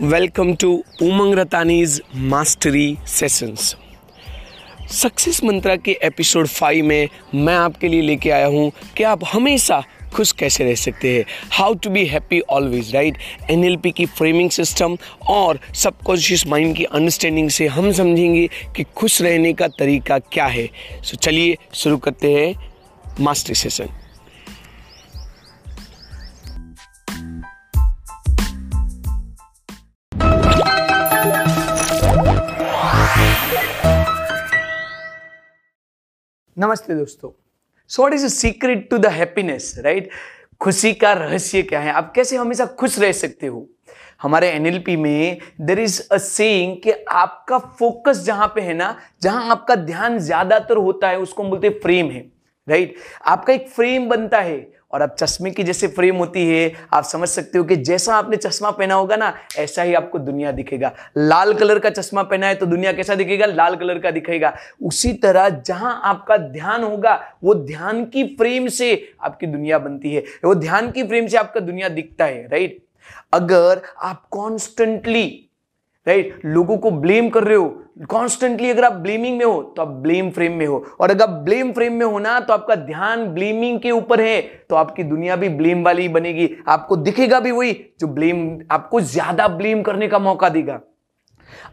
Welcome to Umang Ratani's mastery sessions success mantra के episode five में मैं आपके लिए लेके आया हूँ कि आप हमेशा खुश कैसे रह सकते हैं। How to be happy always right NLP की फ्रेमिंग सिस्टम और सबकॉन्शियस माइंड की अंडरस्टैंडिंग से हम समझेंगे कि खुश रहने का तरीका क्या है। सो so, चलिए शुरू करते हैं मास्टरी सेशन नमस्ते दोस्तों। So what is a secret to the happiness right खुशी का रहस्य क्या है? आप कैसे हमेशा खुश रह सकते हो? हमारे एनएलपी में देर इज़ अ सेइंग कि आपका फोकस जहाँ पे है ना, जहाँ आपका ध्यान ज़्यादातर होता है, उसको हम बोलते हैं फ्रेम है राइट आपका एक फ्रेम बनता है और अब चश्मे की जैसे फ्रेम होती है, आप समझ सकते हो कि जैसा आपने चश्मा पहना होगा ना, ऐसा ही आपको दुनिया दिखेगा। लाल कलर का चश्मा पहना है तो दुनिया कैसा दिखेगा? लाल कलर का दिखेगा। उसी तरह जहाँ आपका ध्यान होगा, वो ध्यान की फ्रेम से आपकी दुनिया बनती है। वो ध्यान की फ्रेम से आपका दुनिया दिखता है, राइट? अगर आप कॉन्स्टेंटली राइट लोगों को ब्लेम कर रहे हो। कॉन्स्टेंटली अगर आप ब्लेमिंग में हो तो आप ब्लेम फ्रेम में हो। और अगर आप ब्लेम फ्रेम में हो ना तो आपका ध्यान ब्लेमिंग के ऊपर है तो आपकी दुनिया भी ब्लेम वाली बनेगी। आपको दिखेगा भी वही जो ब्लेम आपको ज़्यादा ब्लेम करने का मौका देगा।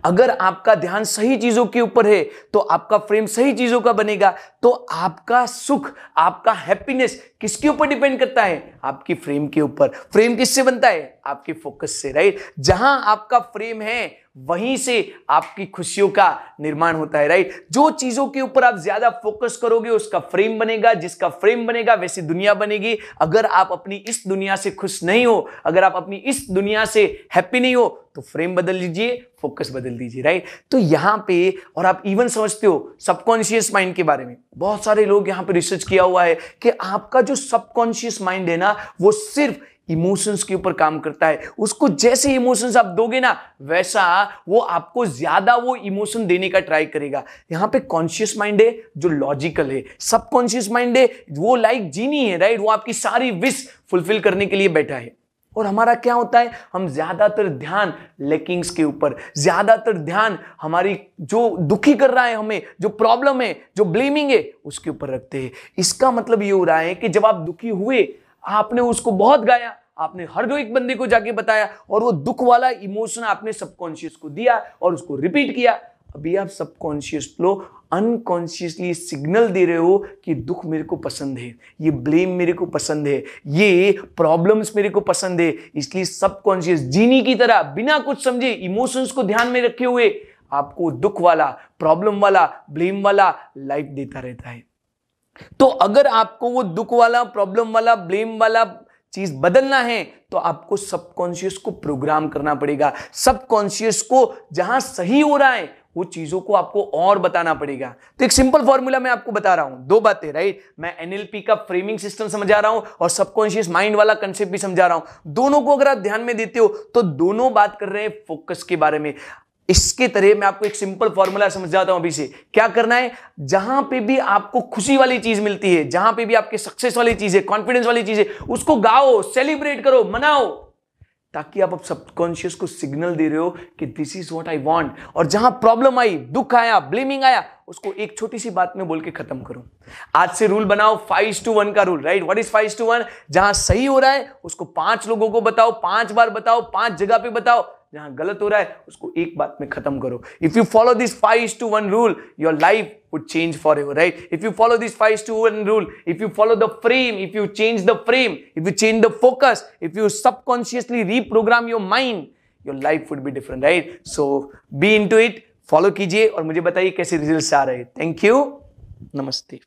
अगर आपका ध्यान सही चीज़ों के ऊपर है तो आपका फ्रेम सही चीज़ों का बनेगा। तो आपका सुख, आपका हैप्पीनेस किसके ऊपर डिपेंड करता है? आपकी फ्रेम के ऊपर। फ्रेम किससे बनता है? आपके फोकस से राइट जहाँ आपका फ्रेम है वहीं से आपकी खुशियों का निर्माण होता है राइट जो चीज़ों के ऊपर आप ज़्यादा फोकस करोगे, उसका फ्रेम बनेगा, जिसका फ्रेम बनेगा, वैसी दुनिया बनेगी। अगर आप अपनी इस दुनिया से खुश नहीं हो, अगर आप अपनी इस दुनिया से हैप्पी नहीं हो तो फ्रेम बदल लीजिए फोकस बदल दीजिए राइट तो यहाँ पे, और आप इवन समझते हो सबकॉन्शियस माइंड के बारे में। बहुत सारे लोग यहाँ पे रिसर्च किया हुआ है कि आपका जो सबकॉन्शियस माइंड है ना, वो सिर्फ़ इमोशंस के ऊपर काम करता है। उसको जैसे इमोशंस आप दोगे ना, वैसा वो आपको ज़्यादा वो इमोशन देने का ट्राई करेगा। यहाँ पे कॉन्शियस माइंड है, जो लॉजिकल है। सबकॉन्शियस माइंड है, वो लाइक जीनी है राइट वो आपकी सारी विश फुलफिल करने के लिए बैठा है। और हमारा क्या होता है? हम ज़्यादातर ध्यान लेकिंग्स के ऊपर, ज़्यादातर ध्यान हमारी जो दुखी कर रहा है हमें, जो प्रॉब्लम है, जो ब्लेमिंग है, उसके ऊपर रखते हैं। इसका मतलब ये हो रहा है कि जब आप दुखी हुए आपने उसको बहुत गाया, आपने हर जो एक बंदे को जाके बताया और वो दुख वाला इमोशन आपने सबकॉन्शियस को दिया और उसको रिपीट किया। अभी आप सबकॉन्शियस फ्लो अनकॉन्शियसली सिग्नल दे रहे हो कि दुख मेरे को पसंद है, ये ब्लेम मेरे को पसंद है, ये प्रॉब्लम्स मेरे को पसंद है। इसलिए सबकॉन्शियस जीनी की तरह बिना कुछ समझे इमोशंस को ध्यान में रखे हुए आपको दुख वाला प्रॉब्लम वाला ब्लेम वाला लाइफ देता रहता है। तो अगर आपको वो दुख वाला प्रॉब्लम वाला ब्लेम वाला चीज़ बदलना है तो आपको सबकॉन्शियस को प्रोग्राम करना पड़ेगा। सबकॉन्शियस को जहाँ सही हो रहा है, वो चीज़ों को आपको और बताना पड़ेगा। तो एक सिंपल फॉर्मूला मैं आपको बता रहा हूँ। दो बातें राइट मैं एनएलपी का फ्रेमिंग सिस्टम समझा रहा हूँ और सबकॉन्शियस माइंड वाला कंसेप्ट भी समझा रहा हूँ। दोनों को अगर आप ध्यान में देते हो तो दोनों बात कर रहे हैं फोकस के बारे में। इसके तरह मैं आपको एक सिंपल फॉर्मूला समझ जाता हूँ अभी से। क्या करना है? जहाँ पे भी आपको खुशी वाली चीज़ मिलती है, जहाँ पे भी आपके सक्सेस वाली चीज़ है कॉन्फिडेंस वाली चीज़ है, उसको गाओ सेलिब्रेट करो, मनाओ, ताकि आप अब सबकॉन्शियस को सिग्नल दे रहे हो कि this is what I want और जहाँ प्रॉब्लम आई, दुख आया ब्लेमिंग आया, उसको एक छोटी सी बात में बोल के खत्म करो। आज से रूल बनाओ फाइव टू वन का rule right what is five two one जहाँ सही हो रहा है, उसको पाँच लोगों को बताओ, पाँच बार बताओ, पाँच जगह पे बताओ जहाँ गलत हो रहा है, उसको एक बात में खत्म करो। If you follow this five two one rule your life would change forever right if you follow this five two one rule if you follow the frame if you change the frame if you change the focus if you subconsciously reprogram your mind your life would be different right so be into it follow कीजिए और मुझे बताइए कैसे result आ रहे हैं। Thank you नमस्ते।